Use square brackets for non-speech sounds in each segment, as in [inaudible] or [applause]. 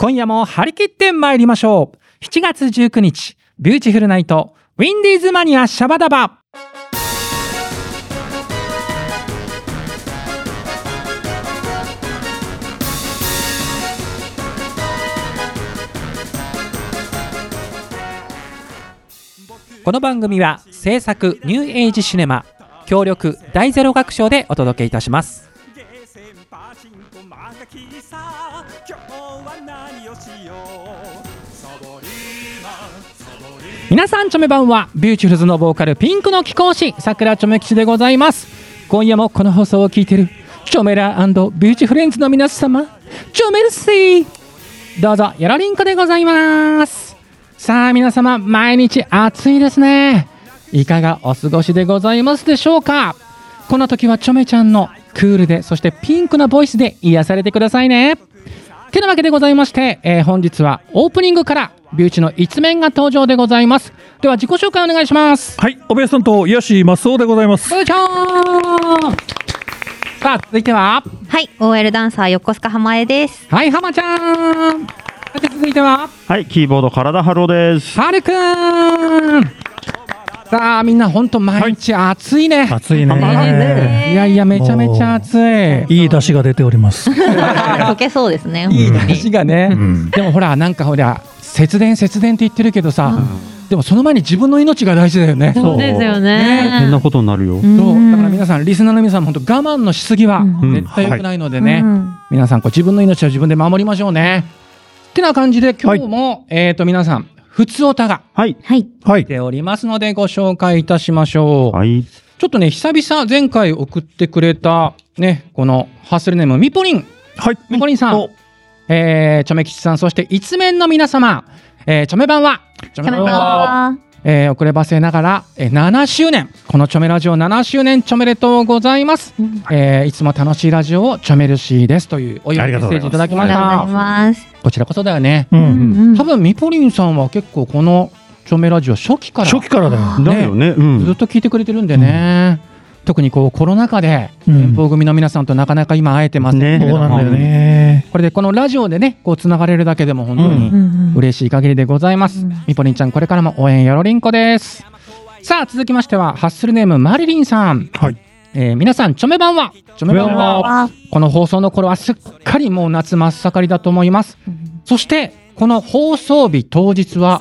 今夜も張り切って参りましょう。7月19日、ビューティフルナイト、ウィンディーズマニアシャバダバ。この番組は制作ニューエイジシネマ協力大ゼロ学賞でお届けいたします皆さんチョメばんはビューティフルズのボーカルピンクの貴公子桜チョメ吉でございます。今夜もこの放送を聞いてるチョメラービューティフレンズの皆様チョメルシー。どうぞよろりんこでございます。さあ皆様毎日暑いですね。いかがお過ごしでございますでしょうか。この時はチョメちゃんのクールでそしてピンクなボイスで癒されてくださいね。てなわけでございまして、えー本日はオープニングからビューチの面々が登場でございますでは自己紹介お願いしますはい、おべえさんと癒しマスオでございます。ブーちゃんさあ続いては？はい、OL ダンサー横須賀浜江です。はい浜ちゃん続いては？はい、キーボード体ハローです。はるくんさあみんな本当毎日暑いね、暑いね。いやいやめちゃめちゃ暑いいい出汁が出ております。溶けそうですね。いい話がね、んでもほらなんかほら節電節電って言ってるけどさ、でもその前に自分の命が大事だよねそうですよね。変なことになるよ。そうだから皆さんリスナーの皆さんも本当我慢のしすぎはうん絶対良くないのでね、うん皆さんこう自分の命を自分で守りましょうね。ってな感じで今日も、えっ、と皆さん普通おたがはい。はい。はい来。ておりますのでご紹介いたしましょう。はい。ちょっとね久々前回送ってくれたねこのハッスルネームみぽりんはい。みぽりんさんお、えー、チョメ吉さんそして一面の皆様、えー、チョメ版はチョメラえー、遅ればせながら、えー、7周年。このチョメラジオ7周年チョメレとうございます、うん。えー、いつも楽しいラジオをチョメルシーですというお祝いメッセージいただきました。こちらこそだよね、う。うん。ん。多分ミポリンさんは結構このチョメラジオ初期から。初期からだよ。だよね。うん。ずっと聞いてくれてるんでね、特にこうコロナ禍でうん遠方組の皆さんとなかなか今会えてますけれねども、ね。これでこのラジオでねこうつながれるだけでも本当に、うんうん嬉しい限りでございます。うんみぽりんちゃん、これからも応援よろりんこです。さあ、続きましては、ハッスルネーム、マリリンさん。はい。えー皆さん、チョメ版は？チョメ版チョメ版は？あこの放送の頃はすっかりもう夏真っ盛りだと思います。そして、この放送日当日は、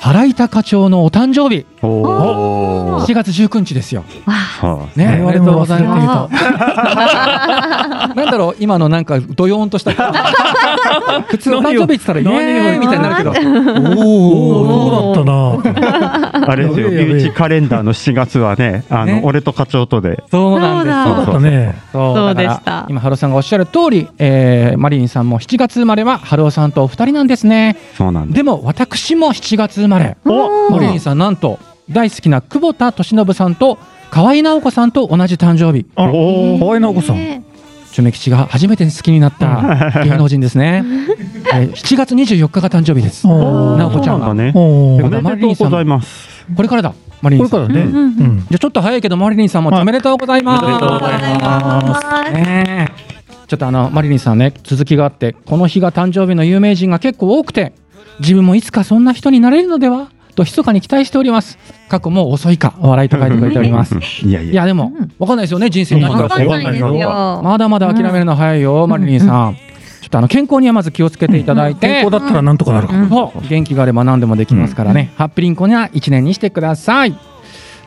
原板課長のお誕生日。7月19日ですよ。はね、ございます。[laughs] なんだろう、今のなんか、どよーんとした。[laughs] 普通、お誕生日って言ったら、イエーイみたいになるけど。おお、そうだったな。あ。あれですよ。カレンダーの7月はね、あねの、俺と課長とで。そうなんですよそうね。そうでした今ハローさんがおっしゃる通り、えーマリリンさんも7月生まれはハローさんとお二人なんですねそうなんだ。でも私も7月生まれおマリリンさんなんと大好きな久保田利伸さんと河合直子さんと同じ誕生日。あ、河合直子さん。ねチョメ吉が初めて好きになった芸能人ですね、[laughs] えー7月24日が誕生日です。おー。直子ちゃんが。ね。おめでとうございます。これからだマリリンさん。これからね。うんうんうん。じゃあちょっと早いけどマリリンさんもおめでとうございます。おめでとうございます。ねえ。ちょっとあのマリリンさんね続きがあってこの日が誕生日の有名人が結構多くて自分もいつかそんな人になれるのでは？と密かに期待しております。過去もう遅いかお笑いと書いてくれております。いやいや。いやでもうん。わかんないですよね人生何がわかんないですよ。まだまだ諦めるの早いよ、マリリンさん。ちょっとあの健康にはまず気をつけていただいて、健康だったらなんとかなるか。うん。元気があれば何でもできますからね、ハッピリンコには1年にしてください。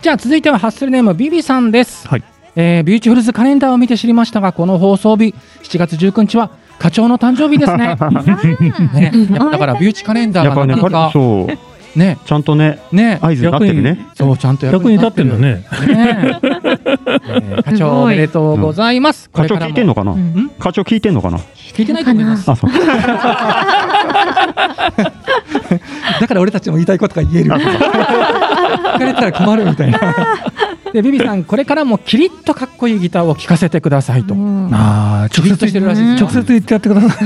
じゃあ続いてはハッスルネームビビさんです、はい。えービューティフルズカレンダーを見て知りましたがこの放送日7月19日は課長の誕生日ですね。[laughs] ね。やっぱだからビューチカレンダーやっぱね、彼がなかなかそう。ね。ちゃんとね、ね。合図になってるね。そうちゃんと役に立ってんだね。ね。ねえ課長おめでとうございます、こ課長聞いてんのかな？うん。課長聞いてんのかな？聞いてないと思います。あ、そう。[laughs] だから俺たちも言いたいことが言える。聞かれたら困るみたいな。で、ビビさん、これからもキリッとかっこいいギターを聴かせてくださいと。うん。ああ、直接してるらしい直接言ってやってください。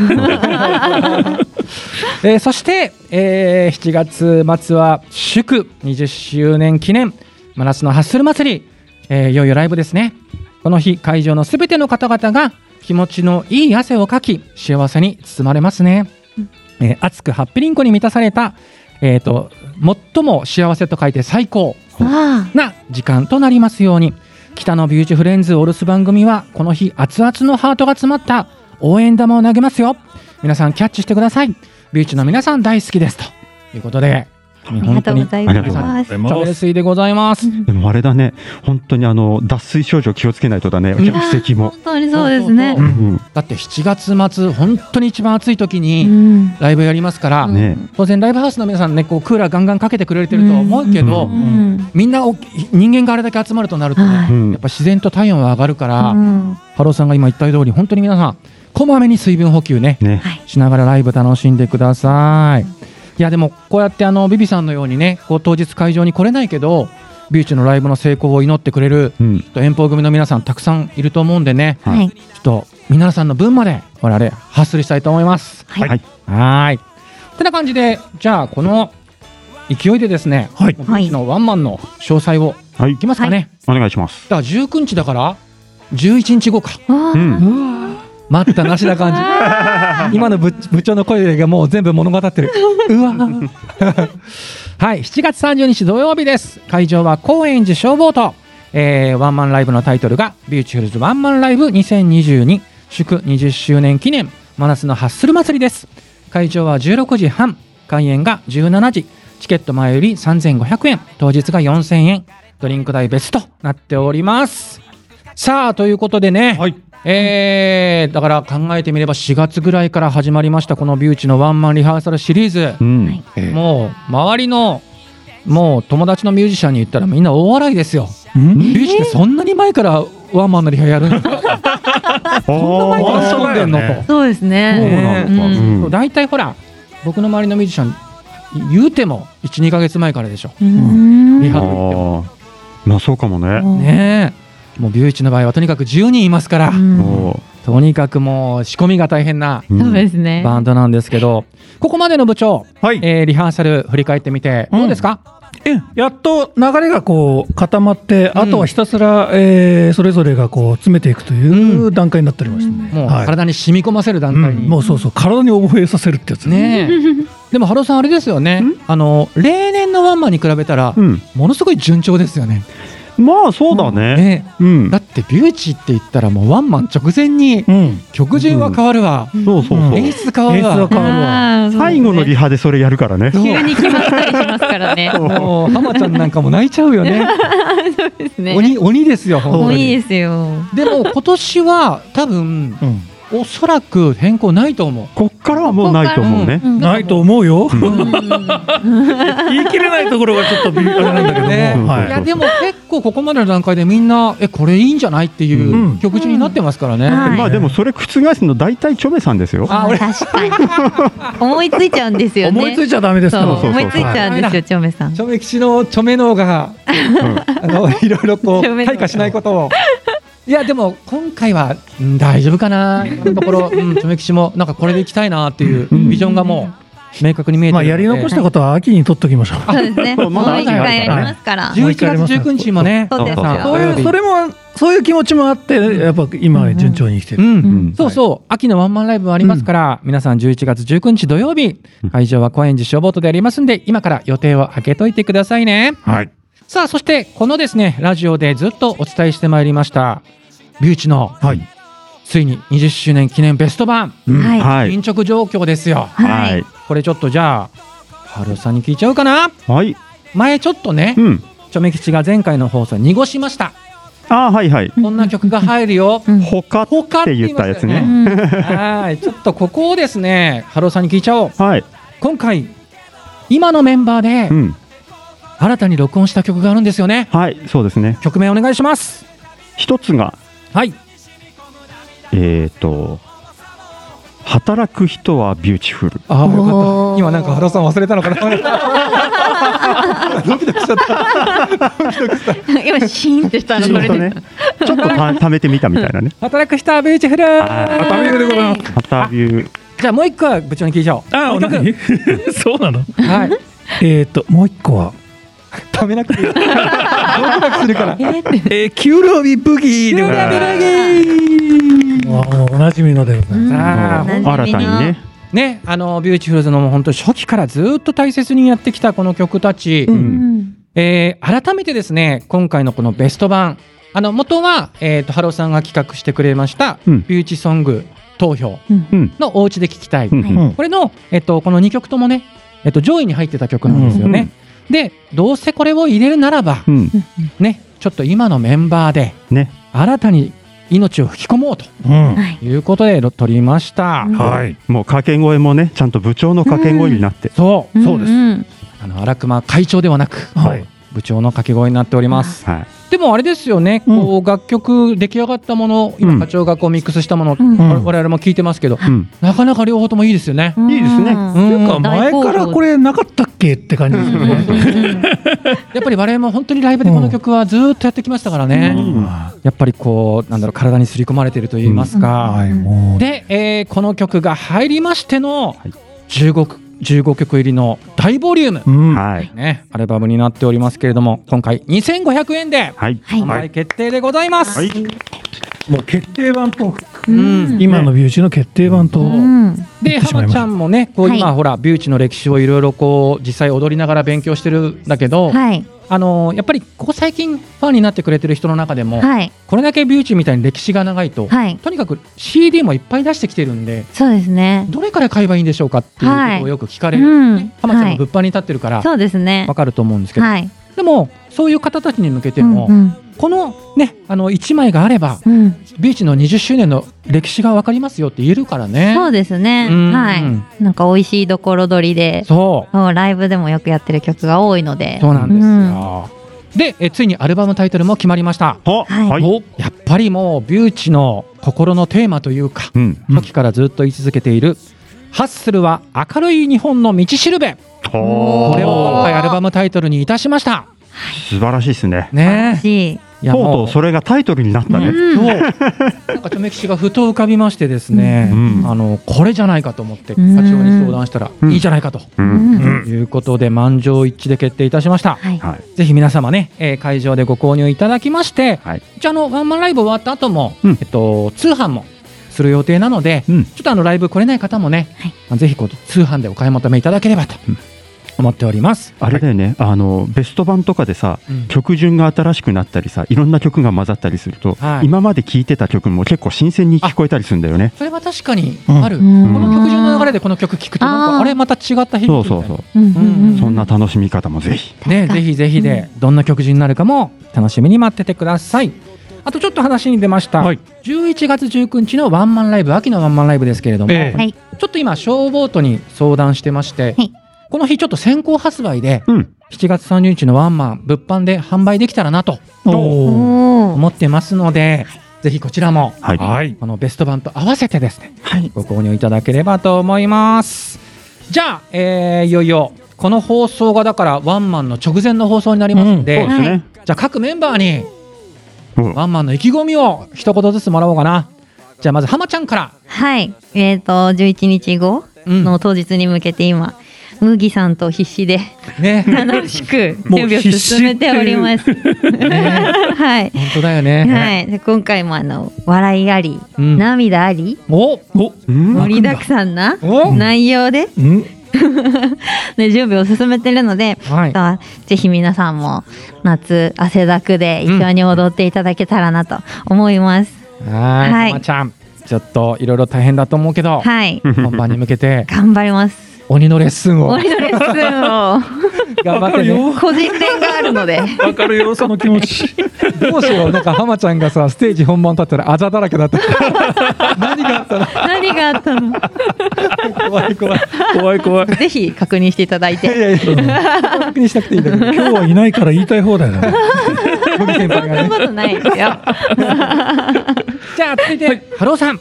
[laughs] えーそして、えー7月末は祝20周年記念真夏のハッスル祭り、えーいよいよライブですね。この日、会場のすべての方々が気持ちのいい汗をかき、幸せに包まれますね。えー熱くハッピリンコに満たされた、えー、と最も幸せと書いて最高あな時間となりますように北のビューティフレンズお留守番組はこの日熱々のハートが詰まった応援玉を投げますよ。皆さんキャッチしてください。ビューチの皆さん大好きです。ということでありがとうございありがとうございます。水でございます。でもあれだね、本当にあの脱水症状気をつけないとだね、うん。奇跡も。本当にそうですね。だって7月末本当に一番暑い時うにん。ライブやりますから、当然ライブハウスの皆さんねこうクーラーガンガンかけてくれてると思うけど、みんなお人間があれだけ集まるとなるとね、やっぱ自然と体温は上がるから、うん。ハローさんが今言った通り本当に皆さんこまめに水分補給ね。しながらライブ楽しんでくださいいやでもこうやってあのビビさんのようにねこう当日会場に来れないけどビューチのライブの成功を祈ってくれるうん、遠方組の皆さんたくさんいると思うんでねはい。はい。ちょっと皆さんの分まで我々ハッスルしたいと思います。はい。はい、てな感じでじゃあこの勢いでですね、はい。ビーチのワンマンの詳細をはい。いき、ますかね、お願いします。だから19日だから11日後か。わあ。うん、待ったなしな感じ。今の部部長の声がもう全部物語ってる。うわ [laughs] はい7月30日土曜日です。会場は高円寺消防と、えーワンマンライブのタイトルが「ビューチフルズワンマンライブ2022祝20周年記念。真夏のハッスル祭り」です。会場は16時半。開演が17時。チケット前より3500円。当日が4000円。ドリンク代別となっております。さあということでね、はい。えーだから考えてみれば4月ぐらいから始まりましたこのビューチのワンマンリハーサルシリーズ。う、ん、もう周りのもう友達のミュージシャンに言ったらみんな大笑いですよ。ん？ビューチってそんなに前からワンマンのリハやるんですかあそんな前からんでんの？そうだよね。とそうですそうね。大体ほら僕の周りのミュージシャン言うても12か月前からでしょ。うん。リハあー。まあそうかもね。ねえもうビューチの場合はとにかく10人いますから、うん。もとにかくもう仕込みが大変なう、うんそうですね。バンドなんですけど、ここまでの部長、はい。えーリハーサル振り返ってみて、どうですか、えやっと流れがこう固まって、うん。あとはひたすら、えーそれぞれがこう詰めていくという段階になっておりましたね。もうはい。体に染み込ませる段階に。うん。もうそうそう。体に覚えさせるってやつね。え。でも、ハローさん、あれですよね、あの例年のワンマンに比べたら、うん、ものすごい順調ですよね。まあそうだね。ねうんだ、って、ビューチって言ったら、もうワンマン直前にうん。曲順は変わるわ、そうそうそう。うん演出変わるわ、変わるわ。最後のリハでそれやるからね。急に決まったりしますからね。もう浜ちゃんなんかも泣いちゃうよね、[laughs] そうですね。鬼鬼ですよ、本当に。もういいですよ。でも今年は多分うん。おそらく変更ないと思う。こっからはもうないと思うね。うんないと思うよ。うん [laughs] 言い切れないところがちょっとびあれなんだけども。ねはいいやでも結構ここまでの段階でみんなえこれいいんじゃないっていううん曲順になってますからね。うんはいまあでもそれ覆すの大体チョメさんですよ。あ俺確かに。[laughs] 思いついちゃうんですよね。思いついちゃダメです思いついちゃうんですよ、ちょめさん。チョメ吉のチョメ脳があのいろいろこう開花しないことを。いやでも今回は、うん大丈夫かな今のところ、うん、チョメ吉もなんかこれでいきたいなっていうビジョンがもう明確に見えてまあるので、やり残したことは秋に取っときましょう。そうですね。[laughs] もう一回やりますか。ら。11月19日もね、そうですよ。皆さんそう。いうそれもそういう気持ちもあってやっぱ今順調に生きてる。うん、ん。そうそう、秋のワンマンライブもありますから、皆さん11月19日土曜日、会場は高円寺消防都でありますんで、今から予定を開けといてくださいね。はい。さあ、そしてこのですね、ラジオでずっとお伝えしてまいりました、ビューチの、はい。ついに20周年記念ベスト版、はい。はい。進捗状況ですよ。ははいい。。これちょっとじゃあ、ハルさんに聞いちゃうかなはい。前ちょっとねう、ん。チョメ吉が前回の放送濁しました。ああはいはい。こんな曲が入るよ。うん他って言ったやつうね。んはい、ちょっとここをですね、ハローさんに聞いちゃおう。はい。今回今のメンバーでうん。新たに録音した曲があるんですよねはい。そうですね。曲名お願いします一つがはい。えっと働く人はビューティフル。ああよかおー。った今なんかハローさん忘れたのかな。[laughs] ドキドキしちゃった。今シーンってしたのこれで。ちょっとね。ちょっとた貯めてみたみたいなね。働く人はビュー。ティフルあタビュー。でございます。またビュー。じゃあもう一個は部長に聞いちゃおう。あ、もう一曲何 [laughs] そうなの？はい。えっと、もう一個は、食べなくていい。ドキドキするから。えーって。えー、キューロビブギーでございます。もうおなじみのでございます。新たにね。ね、あのビューティフルズのもう本当初期からずっと大切にやってきたこの曲たち、うん。うんえー改めてですね今回のこのベスト版。あの元は、えー、とハローさんが企画してくれました、うん。ビューティソング投票うん。のお家で聴きたい、うん。うん。これの、えっとこの2曲ともね、えっと上位に入ってた曲なんですよね。でどうせこれを入れるならば、うん。ね、ちょっと今のメンバーでね。新たに命を吹き込もうといいうことで取りました。うんはい。もう掛け声もねちゃんと部長の掛け声になって、そう。そうです。んあの荒熊会長ではなく、はい。部長の掛け声になっております。はいでもあれですよね、こう楽曲出来上がったもの、今うん。課長がこうミックスしたもの、我々も聞いてますけど、うん。なかなか両方ともいいですよね。うんいいですね。うん。っていうか前からこれなかったっけって感じですよね。やっぱり我々も本当にライブでこの曲はずーっとやってきましたからね、うん。やっぱりこうなんだろう体に刷り込まれていると言いますか、で、えーこの曲が入りましてのはい 15, 15曲入りの大ボリューム、うん。はい。ね、アルバムになっておりますけれども今回2500円で販売決定でございます。はい。もう決定版とうん。今のビューチの決定版とうん。で言ってしまいました。浜ちゃんもねこう今、はい。ほらビューチの歴史をいろいろこう実際踊りながら勉強してるんだけど、はいあのーやっぱりここ最近ファンになってくれてる人の中でも、はい。これだけビューチみたいに歴史が長いと、はい。とにかく CD もいっぱい出してきてるんでそうですね。どれから買えばいいんでしょうかっていうことをよく聞かれる、うん。浜ちゃんはい。も物販に立ってるからそうですね。わかると思うんですけど、はい。でもそういう方たちに向けても、うんこのねあの1枚があればうん。うんビーチの20周年の歴史がわかりますよって言えるからね。そうですね。うん。はい。なんか美味しいところ取りでそう。ライブでもよくやってる曲が多いので。そうなんですよ。でえついにアルバムタイトルも決まりました。ははい。やっぱりもうビューチの心のテーマというか、うん。初期からずっと言い続けている「ハッスルは明るい日本の道しるべ」はこれを今回アルバムタイトルにいたしました。素晴らしいですね。ね。しとうともう。うそれがタイトルになったね、うん。そう。[laughs] なんかチョメキシがふと浮かびましてですね、うん。あのこれじゃないかと思って課うん。長に相談したら、うん。いいじゃないかと。いうことで満場一致で決定いたしました。はい。はい。ぜひ皆様ね、えー会場でご購入いただきまして、はい。じゃああのワンマンライブ終わった後も、うん。えっと通販もする予定なので、うん。ちょっとあのライブ来れない方もね、ぜひこう通販でお買い求めいただければと。うん思っております。あれだよね、あのベスト版とかでさ、うん。曲順が新しくなったりさいろんな曲が混ざったりすると、はい。今まで聴いてた曲も結構新鮮に聞こえたりするんだよね。それは確かにうん。ある。うん。この曲順の流れでこの曲聴くとなんかあれまた違った響きそうそうそう、うんそんな楽しみ方もぜひ。ね、ぜひぜひでどんな曲順になるかも楽しみに待っててください。あとちょっと話に出ました、はい。11月19日のワンマンライブ秋のワンマンライブですけれども、ええ。はい。ちょっと今消防とに相談してまして、はいこの日ちょっと先行発売でうん。7月30日のワンマン物販で販売できたらなと思ってますので、ぜひこちらもはい、はい。このベスト版と合わせてですねはい。ご購入いただければと思います。じゃあ、えーいよいよこの放送がだからワンマンの直前の放送になりますので、そうですね、じゃあ各メンバーにうん。ワンマンの意気込みを一言ずつもらおうかな。じゃあまず浜ちゃんから、はい。えっと11日後うん。の当日に向けて今麦さんと必死でね。楽しくもう準備を進めております。[laughs] はい。本当だよね、はい、で今回もあの笑いあり、うん。涙ありおおうん。盛りだくさんなお。内容で、うん。[laughs] ね、準備を進めてるので、はい。あぜひ皆さんも夏汗だくで一緒に踊っていただけたらなと思います。はい。はい。浜ちゃん。ちょっといろいろ大変だと思うけど、はい、本番に向けて。頑張ります。鬼のレッスンを。俺のレッスンを。[laughs] 頑張ってね。個人練があるので、わかるよその気持ち。[laughs] どうしようなんか浜ちゃんがさステージ本番立ったらあざだらけだった。[laughs] 何があったの？何があったの？怖い怖い。怖い怖い。ぜひ確認していただいいて。やいや確認しなくていいんだけど。今日はいないから言いたい放題だね。麦先輩がねそんなことないですよ。じゃあ続いて、ハローさん。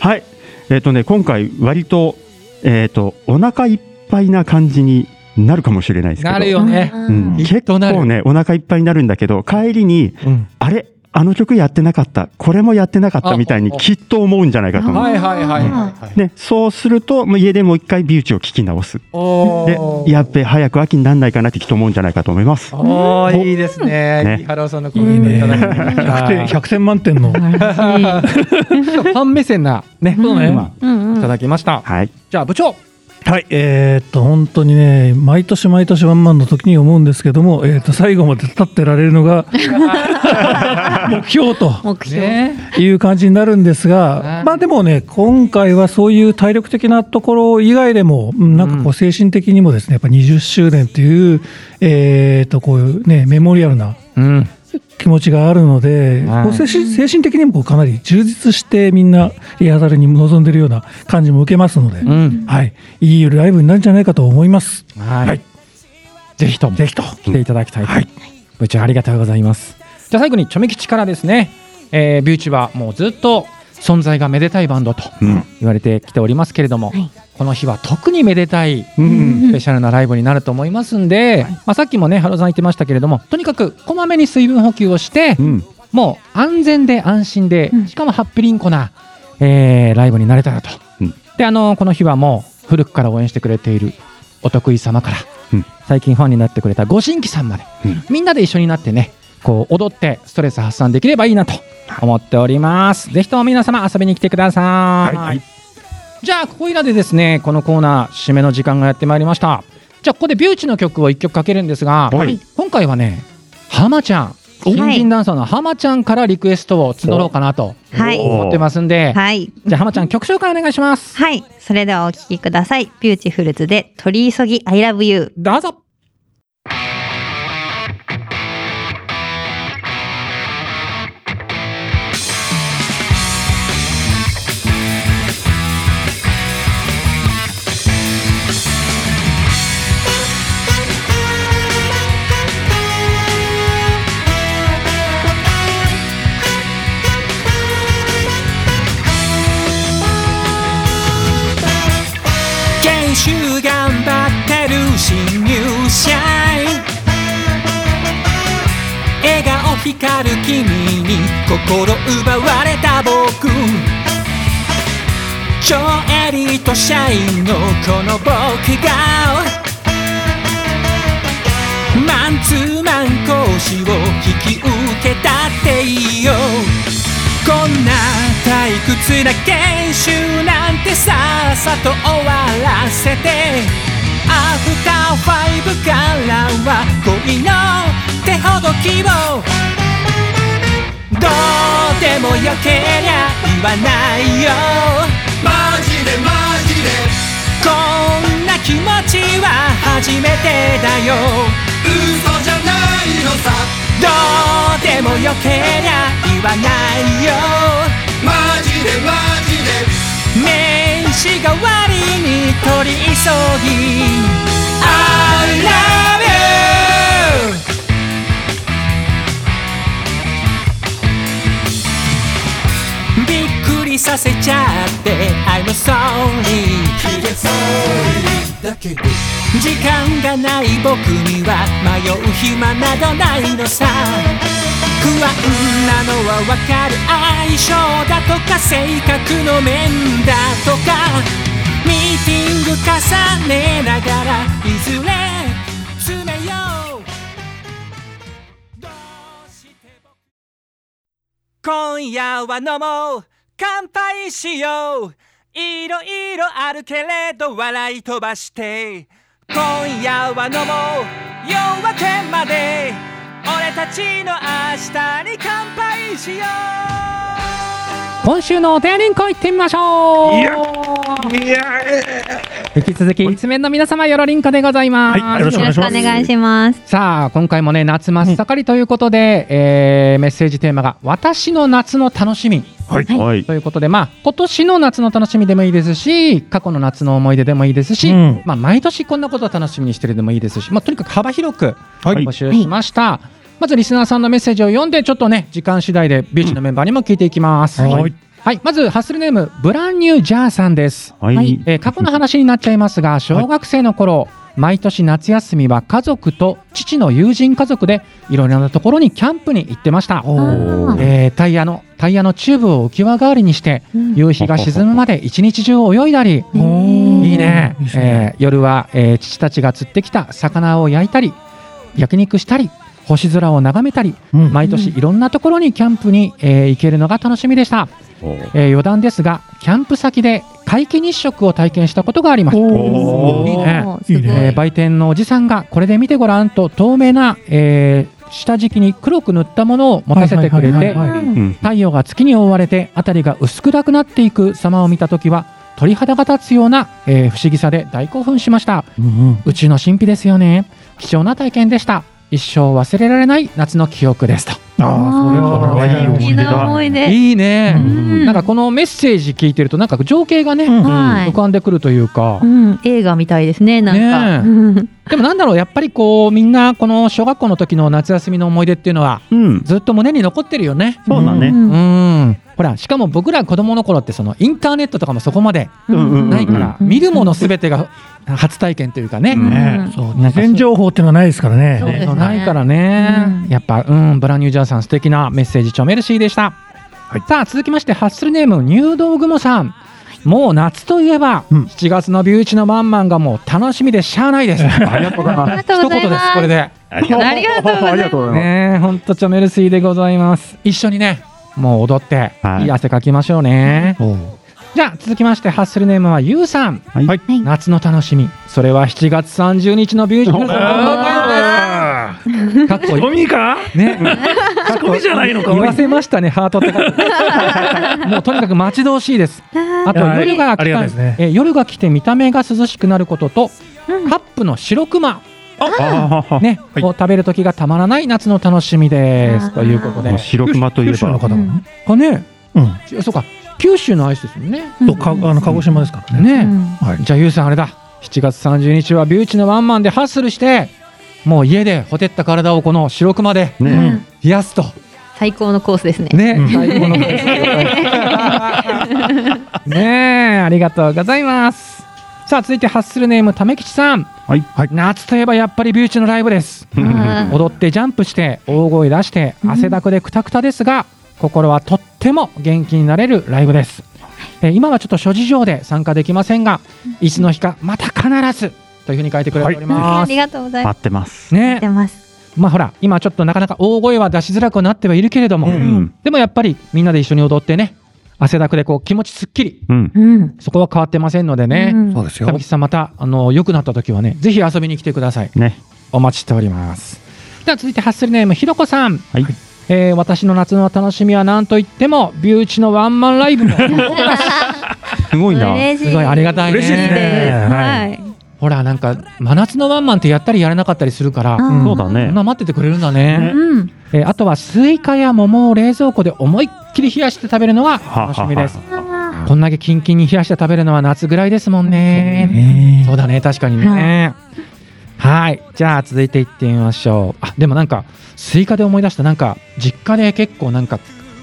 はい。えっ、とね今回割とえっ、とお腹いっぱいな感じになるかもしれないですけど。なるよね。うん、結構ねお腹いっぱいになるんだけど帰りにうん。あれ？あの曲やってなかった、これもやってなかっあたみたいにあきっと思うんじゃないかと思う。はいはいはいはいはい。ね、そうすると、もう家でもう一回ビューチを聞き直す。で、やっべ、早く秋になんないかなってきっと思うんじゃないかと思います。おーいいですね。ね木原さんのコメントいただきました100点100点満点の。[laughs] ファン目線なね、そうね今うんうん。いただきました。はい。じゃあ部長。はい、えーっと本当にね毎年毎年ワンマンの時に思うんですけども、えーっと最後まで立ってられるのが [laughs] 目標と目標。ね。いう感じになるんですはいが、まあでもね今回はそういう体力的なところ以外でもうんなんかこう精神的にもですねやっぱ20周年というえーっとこういうねメモリアルなうん。気持ちがあるので、はい精神精神的にもかなり充実してみんなリハーサルに臨んでるような感じも受けますので、うん。はい、いいライブになるんじゃないかと思います。はい。はいぜひともぜひと。来ていただきたいと。はい部長ありがとうございます。じゃあ最後にチョメ吉からですね、えービューチはもうずっと存在がめでたいバンドとうん。言われてきておりますけれども、はいこの日は特にめでたいうん。スペシャルなライブになると思いますんで、まあ、さっきもね、ハロさん言ってましたけれども、とにかくこまめに水分補給をして、うん。もう安全で安心で、うんしかもハッピリンコな、えーライブになれたらと。うんで、あのこの日はもう古くから応援してくれているお得意様から、うん最近ファンになってくれたご新規さんまで、うんみんなで一緒になってね、こう踊ってストレス発散できればいいなと思っております。ぜひとも皆様遊びに来てください。はいじゃあここいらでですねこのコーナー締めの時間がやってまいりましたじゃあここでビューチの曲を1曲かけるんですが、はい今回はね浜ちゃん新人ダンサーの浜ちゃんからリクエストを募ろうかなとはい思ってますんで、はい。じゃあ浜ちゃん曲紹介お願いしますはい。それではお聴きください。ビューティフルズで取り急ぎ I love you。どうぞ君に心奪われた僕。超エリート社員のこの僕が。マンツーマン講師を引き受けたっていいよ。こんな退屈な研修なんてさっさと終わらせて。アフターファイブからは恋の手ほどきを。どうでもよけりゃ言わないよ。マジでマジで。こんな気持ちは初めてだよ。嘘じゃないのさ。どうでもよけりゃ言わないよ。マジでマジで。名刺代わりに取り急ぎ。I love させちゃって I'm sorry. だけど時間がない僕には迷う暇などないのさ。不安なのはわかる相性だとか性格の面だとか。ミーティング重ねながらいずれ詰めよう。どうして今夜は飲もう。乾杯しよう。いろいろあるけれど笑い飛ばして今夜は飲もう。夜明けまで俺たちの明日に乾杯しよう。今週のお手やりんこ行ってみましょう引き続き一面の皆様よろりんこでございます、はいよろしくお願いします。さあ今回もね夏真っ盛りということで、えーメッセージテーマが「私の夏の楽しみ。はい。はい」。ということでまあ今年の夏の楽しみでもいいですし過去の夏の思い出でもいいですし、うん。まあ、毎年こんなことを楽しみにしてるでもいいですし、まあ、とにかく幅広くはい。募集しました、まずリスナーさんのメッセージを読んでちょっとね時間次第でビューチのメンバーにも聞いていきます、はいはい、まずハッスルネームブランニュージャーさんです。はい。はいえー過去の話になっちゃいますが [laughs] 小学生の頃毎年夏休みは家族と父の友人家族でいろいろなところにキャンプに行ってました、えータイヤのタイヤのチューブを浮き輪代わりにして夕日が沈むまで一日中泳いだり。[laughs] いいね。えー夜は、えー父たちが釣ってきた魚を焼いたり焼肉したり星空を眺めたりうん。毎年いろんなところにキャンプに、えー行けるのが楽しみでした、えー余談ですがキャンプ先で皆既日食を体験したことがあります。いいね。いいいね。えー売店のおじさんがこれで見てごらんと透明な、えー下敷きに黒く塗ったものを持たせてくれて太陽が月に覆われて辺りが薄暗くなっていく様を見た時は鳥肌が立つような、えー不思議さで大興奮しました。うんうん。宇宙の神秘ですよね。貴重な体験でした一生忘れられない夏の記憶ですと。ああ、それはいい思い出いいなだ。思い出。いいね、うん。なんかこのメッセージ聞いてるとなんか情景がね、浮。かんでくるというか、うん、映画みたいですね、なんか。うん [laughs] でもなんだろうやっぱりこうみんなこの小学校の時の夏休みの思い出っていうのはうん。ずっと胸に残ってるよね。そうだね。ううん。ん、ほらしかも僕ら子供の頃ってそのインターネットとかもそこまでないから、うん。見るものすべてが [laughs] 初体験というかね、そう、なん。か事前情報っていうのはないですからね。ね。ないからね、うん。やっぱうん。ブランニュージャーさん素敵なメッセージチョメルシーでした、さあ続きましてハッスルネーム入道雲さん。もう夏といえば、うん。7月のビューチのワンマンがもう楽しみでしゃあないです。[laughs] ありがとうございます。一言ですす。これで。ありがとうございます。ねえほんとチョメルシーでございます。一緒にねもう踊って、はい。い、い汗かきましょうね。じゃあ続きましてハッスルネームはゆうさん。はい。はい。夏の楽しみ。それは7月30日のビューティフルあかっこいい。[laughs] ーゴミかねゴミじゃないのか言わせましたねハートって。[laughs] もうとにかく待ち遠しいです。あと夜が来た。ね。え夜が来て見た目が涼しくなることと、カップの白熊ああ、ね、はい。を食べる時がたまらない夏の楽しみです。ということで。白熊といえば。九州の方。かね。うん。そうか。九州のアイスですよね。とかあの鹿児島ですからね。ね、うん。はい。じゃあゆうさんあれだ。7月30日はビューチのワンマンでハッスルしてもう家でほてった体をこの白熊で冷やすと。最高のコースですね。ね、うん。最高の [laughs] ねえありがとうございます。さあ続いてハッスルネームためきちさん。はい。はい。夏といえばやっぱりビューチのライブです。踊ってジャンプして大声出してうん。汗だくでくたくたですが心はとっても元気になれるライブです。えー今はちょっと諸事情で参加できませんがいつの日かまた必ずというふうに書いてくれております、ありがとうございま待ってます。す。ね出ます。まあほら今ちょっとなかなか大声は出しづらくなってはいるけれども、ううん。でもやっぱりみんなで一緒に踊ってね汗だくでこう気持ちすっきりうん。うん。そこは変わってませんのでね、うんそうですよ田。吹さんまたあの良くなった時はねぜひ遊びに来てくださいね。お待ちしておりますでは続いてハッスルネームひろこさんはい。えー私の夏の楽しみは何といってもビューチのワンマンライブも [laughs] すごいな。嬉しい。すごいありがたいね嬉しいですねはい。ほらなんか真夏のワンマンってやったりやらなかったりするからうん。そうだね。そん。な待っててくれるんだね。ねうん。えーあとはスイカや桃を冷蔵庫で思いっきり冷やして食べるのが楽しみです。はこんだけキンキンに冷やして食べるのは夏ぐらいですもんね。ね。そうだね確かにね。はい。じゃあ続いていってみましょう。あでもなんかスイカで思い出した。なんか実家で結構なんか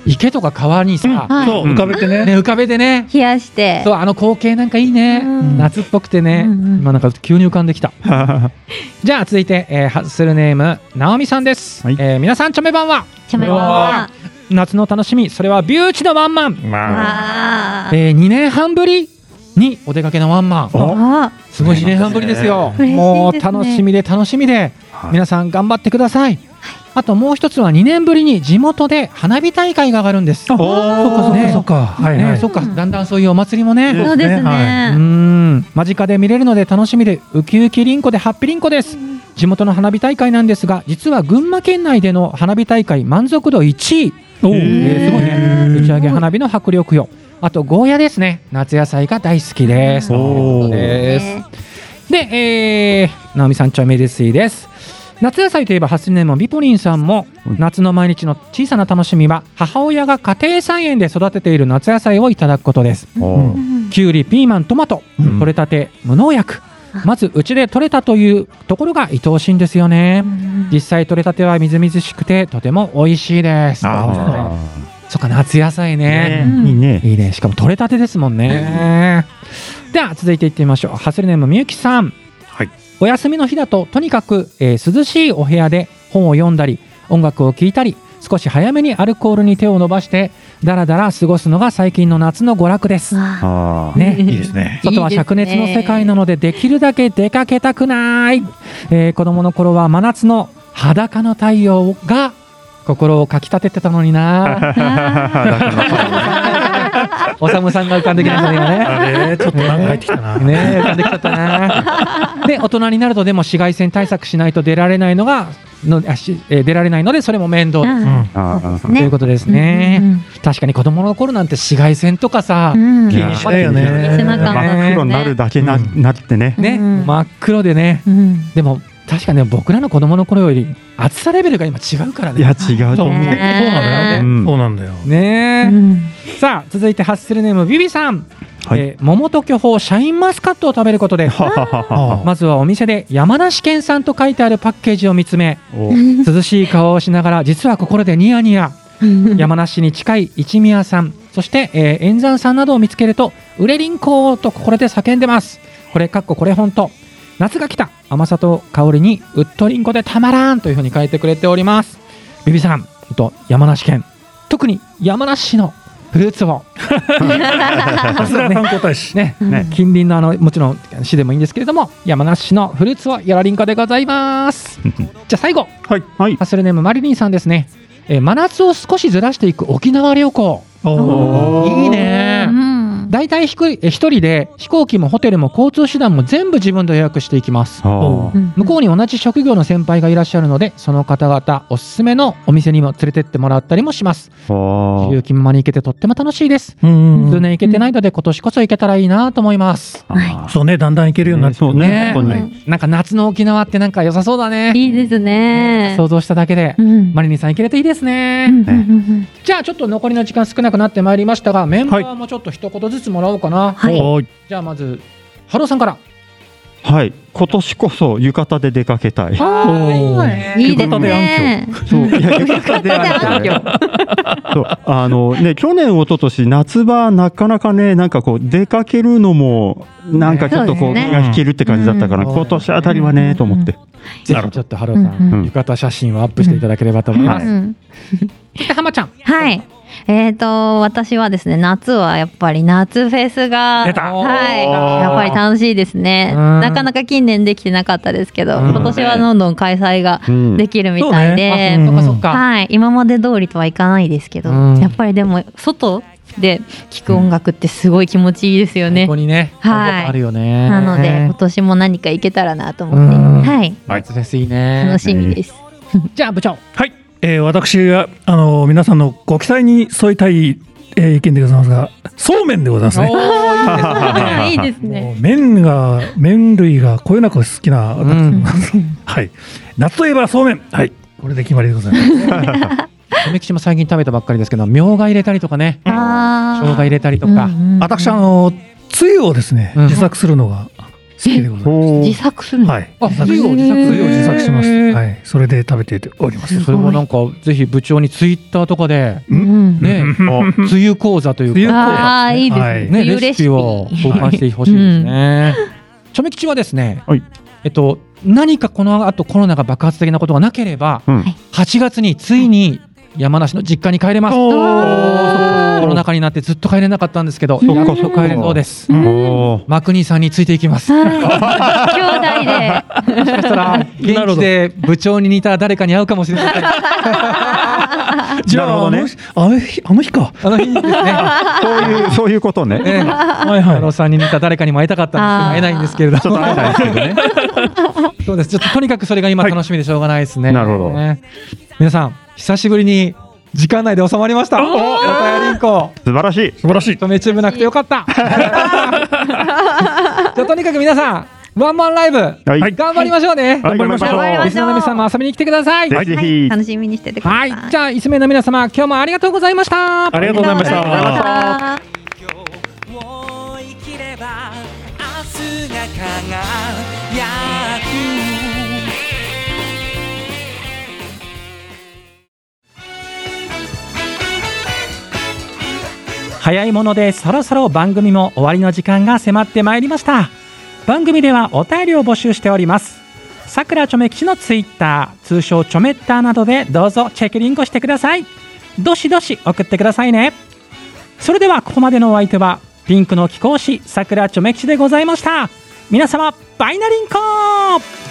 池とか川にさ、はい。そう、浮かべてね。ね、浮かべてね。冷やして。そうあの光景なんかいいね、うん。夏っぽくてね、うんうん。今なんか急に浮かんできた。は [laughs] じゃあ続いて、えーハッスルネームなおみさんです、はい。えー皆さんチョメばんは？ちょめは。夏の楽しみ。それはビューチのワンマン、あ。ーえ2年半ぶりにお出かけのワンマン。あ。すごい2年半ぶりですよ。嬉しいですね。もう楽しみで楽しみではい。皆さん頑張ってくださいあともう一つは2年ぶりに地元で花火大会が上がるんです。あ、そっかそっかそっか。はいはい。ねそっか。だんだんそういうお祭りもね。ね。そうですうね。ん。間近で見れるので楽しみでウキウキりんこでハッピリンコです。地元の花火大会なんですが実は群馬県内での花火大会満足度1位。おえーすごいね。ー。打ち上げ花火の迫力よ。あとゴーヤですね。夏野菜が大好きです。ということです。ねで、えー、直美さんちょいめですいです夏野菜といえば8年もビポリンさんもうん。夏の毎日の小さな楽しみは母親が家庭菜園で育てている夏野菜をいただくことです。きゅうりピーマントマトうん。取れたて無農薬。まずうちで取れたというところが愛おしいんですよね。実際取れたてはみずみずしくてとても美味しいです。あそっか夏野菜ーねねいいね。いいね。しかも取れたてですもんね。では続いていってみましょう。ハスルネームみゆきさん。はいお休みの日だととにかく、えー涼しいお部屋で本を読んだり音楽を聴いたり少し早めにアルコールに手を伸ばしてだらだら過ごすのが最近の夏の娯楽です。ね、いいですね。外は灼熱の世界なのでできるだけ出かけたくない、えー子供の頃は真夏の裸の太陽が心をかきたててたのにな [laughs] [laughs] [laughs] おさむさんが浮かんできましたね今ね。あれ、ちょっとなんか入ってきたな。ねえ浮かんできちゃったな。で大人になるとでも紫外線対策しないと出られないのがのあし、えー出られないのでそれも面倒。です、うん。ということですね、うん確かに子供の頃なんて紫外線とかさ、うん。うん気にしないよね。真っ黒になるだけな,、うん。なってね。ね、うん。真っ黒でね。うん。でも確かにね僕らの子供の頃より暑さレベルが今違うからいやね。違うと思う。そうなんだよ。うんそうなんだよ。ねえ、うんさあ続いてハッスルネームビビさん、はい。えー桃と巨峰シャインマスカットを食べることで。[laughs] まずはお店で山梨県産と書いてあるパッケージを見つめお涼しい顔をしながら実は心でニヤニヤ。山梨に近い一宮さん。そして、えー、円山さんなどを見つけると売れりんこと心で叫んでます。これかっここれ本当。夏が来た。甘さと香りにうっとりんこでたまらんというふうに書いてくれております。ビビさんと山梨県。特に山梨市のフルーツをさすが観光大使。ねね。近隣のあのもちろん市でもいいんですけれども山梨市のフルーツをやらりんこでございます。[laughs] じゃあ最後。はい。はい。ハッスルネームマリリンさんですね、えー真夏を少しずらしていく沖縄旅行。いいね。うん大体一人で飛行機もホテルも交通手段も全部自分で予約していきます。向こうに同じ職業の先輩がいらっしゃるのでその方々おすすめのお店にも連れてってもらったりもします。自由気ままに行けてとっても楽しいです。うん。数年行けてないので今年こそ行けたらいいなと思います。そうね、だんだん行けるようになってそうね。ね。なんか夏の沖縄ってなんか良さそうだね。いいですね。想像しただけでうん。マリニンさん行けれていいですね、じゃあちょっと残りの時間少なくなってまいりましたがメンバーもちょっと一言ずつもらおうかな、はい。じゃあまずハローさんから。はい。今年こそ浴衣で出かけたい。はい。いいですね。そう。いや [laughs] 浴衣であるけどねそう。あのね去年一昨年夏場なかなかねなんかこう出かけるのもなんかちょっとこう気が引けるって感じだったから、うん。今年あたりはねと思って、ぜひちょっとハローさん、浴衣写真をアップしていただければと思います、うんそして浜ちゃん。はい。えっ、と私はですね夏はやっぱり夏フェスがはいやっぱり楽しいですね。うん。なかなか近年できてなかったですけど、うん。今年はどんどん開催がうん。できるみたいで、あそっかそっか、はい今まで通りとはいかないですけど、うん。やっぱりでも外で聴く音楽ってすごい気持ちいいですよね。ここにね、はい。あるよね。なので今年も何か行けたらなと思って、うん。はい。夏フェスいいね。楽しみです。じゃあ部長。はい、えー、私があの皆さんのご期待に添いたい、えー、意見でございますが、そうめんでございますね。いいですね。[laughs] いいですね。もう麺が麺類がこよなく好きな私、うん。はい。夏といえばそうめん。はい。これで決まりでございます。[laughs] 梅吉も最近食べたばっかりですけどみょうが入れたりとかね。あ生姜入れたりとか、私あのつゆをですね、うん。自作するのが好きでございます。自作するの？はい。あ自作つゆを自作つゆを自作します。はい。それで食べております。それもなんかぜひ部長にツイッターとかでうん。ねうん。つゆ講座というか。ああ、いいですはい。ね。ね、冬レシピを交換してほしいですね。ちょめ吉はですね、はい。えっと、何かこの後コロナが爆発的なことがなければ、うん。8月についに山梨の実家に帰れます。おコロナ禍になってずっかれなかったんですけど、やっと帰れそうです。マクニーさんについていきます。[laughs] も兄弟で。しかしたら現地で部長に似た誰かに会うかもしれません。あ [laughs] じゃあなるほどねあの日あの日かの日にですね、[laughs] そういうそういうことね。ええはい太郎はさんに似た誰かにも会いたかったんですけど会えないんですけれどちょっと会えないですけどね。そうです。ちょっととにかくそれが今楽しみでしょうがないですね。なるほどね皆さん、久しぶりに時間内で収まりました。おおやりんこ。素晴らしい。い素晴らしいとめチームなくてよかった。[laughs] じゃあとにかく皆さん、ワンマンライブ、はい頑張りましょうね。はい頑張りましょうリスナーの皆さんも遊びに来てください。ぜひぜひ。楽しみにしててくださ。はいい。じゃあ、一名の皆様、今日もありがとうございました。ありがとうございました早いものでそろそろ番組も終わりの時間が迫ってまいりました。番組ではお便りを募集しております。さくらちょめ吉のツイッター通称ちょめッターなどでどうぞチェックリンクしてください。どしどし送ってくださいね。それではここまでのお相手はピンクの貴公子さくらちょめ吉でございました。皆様バイナリンコ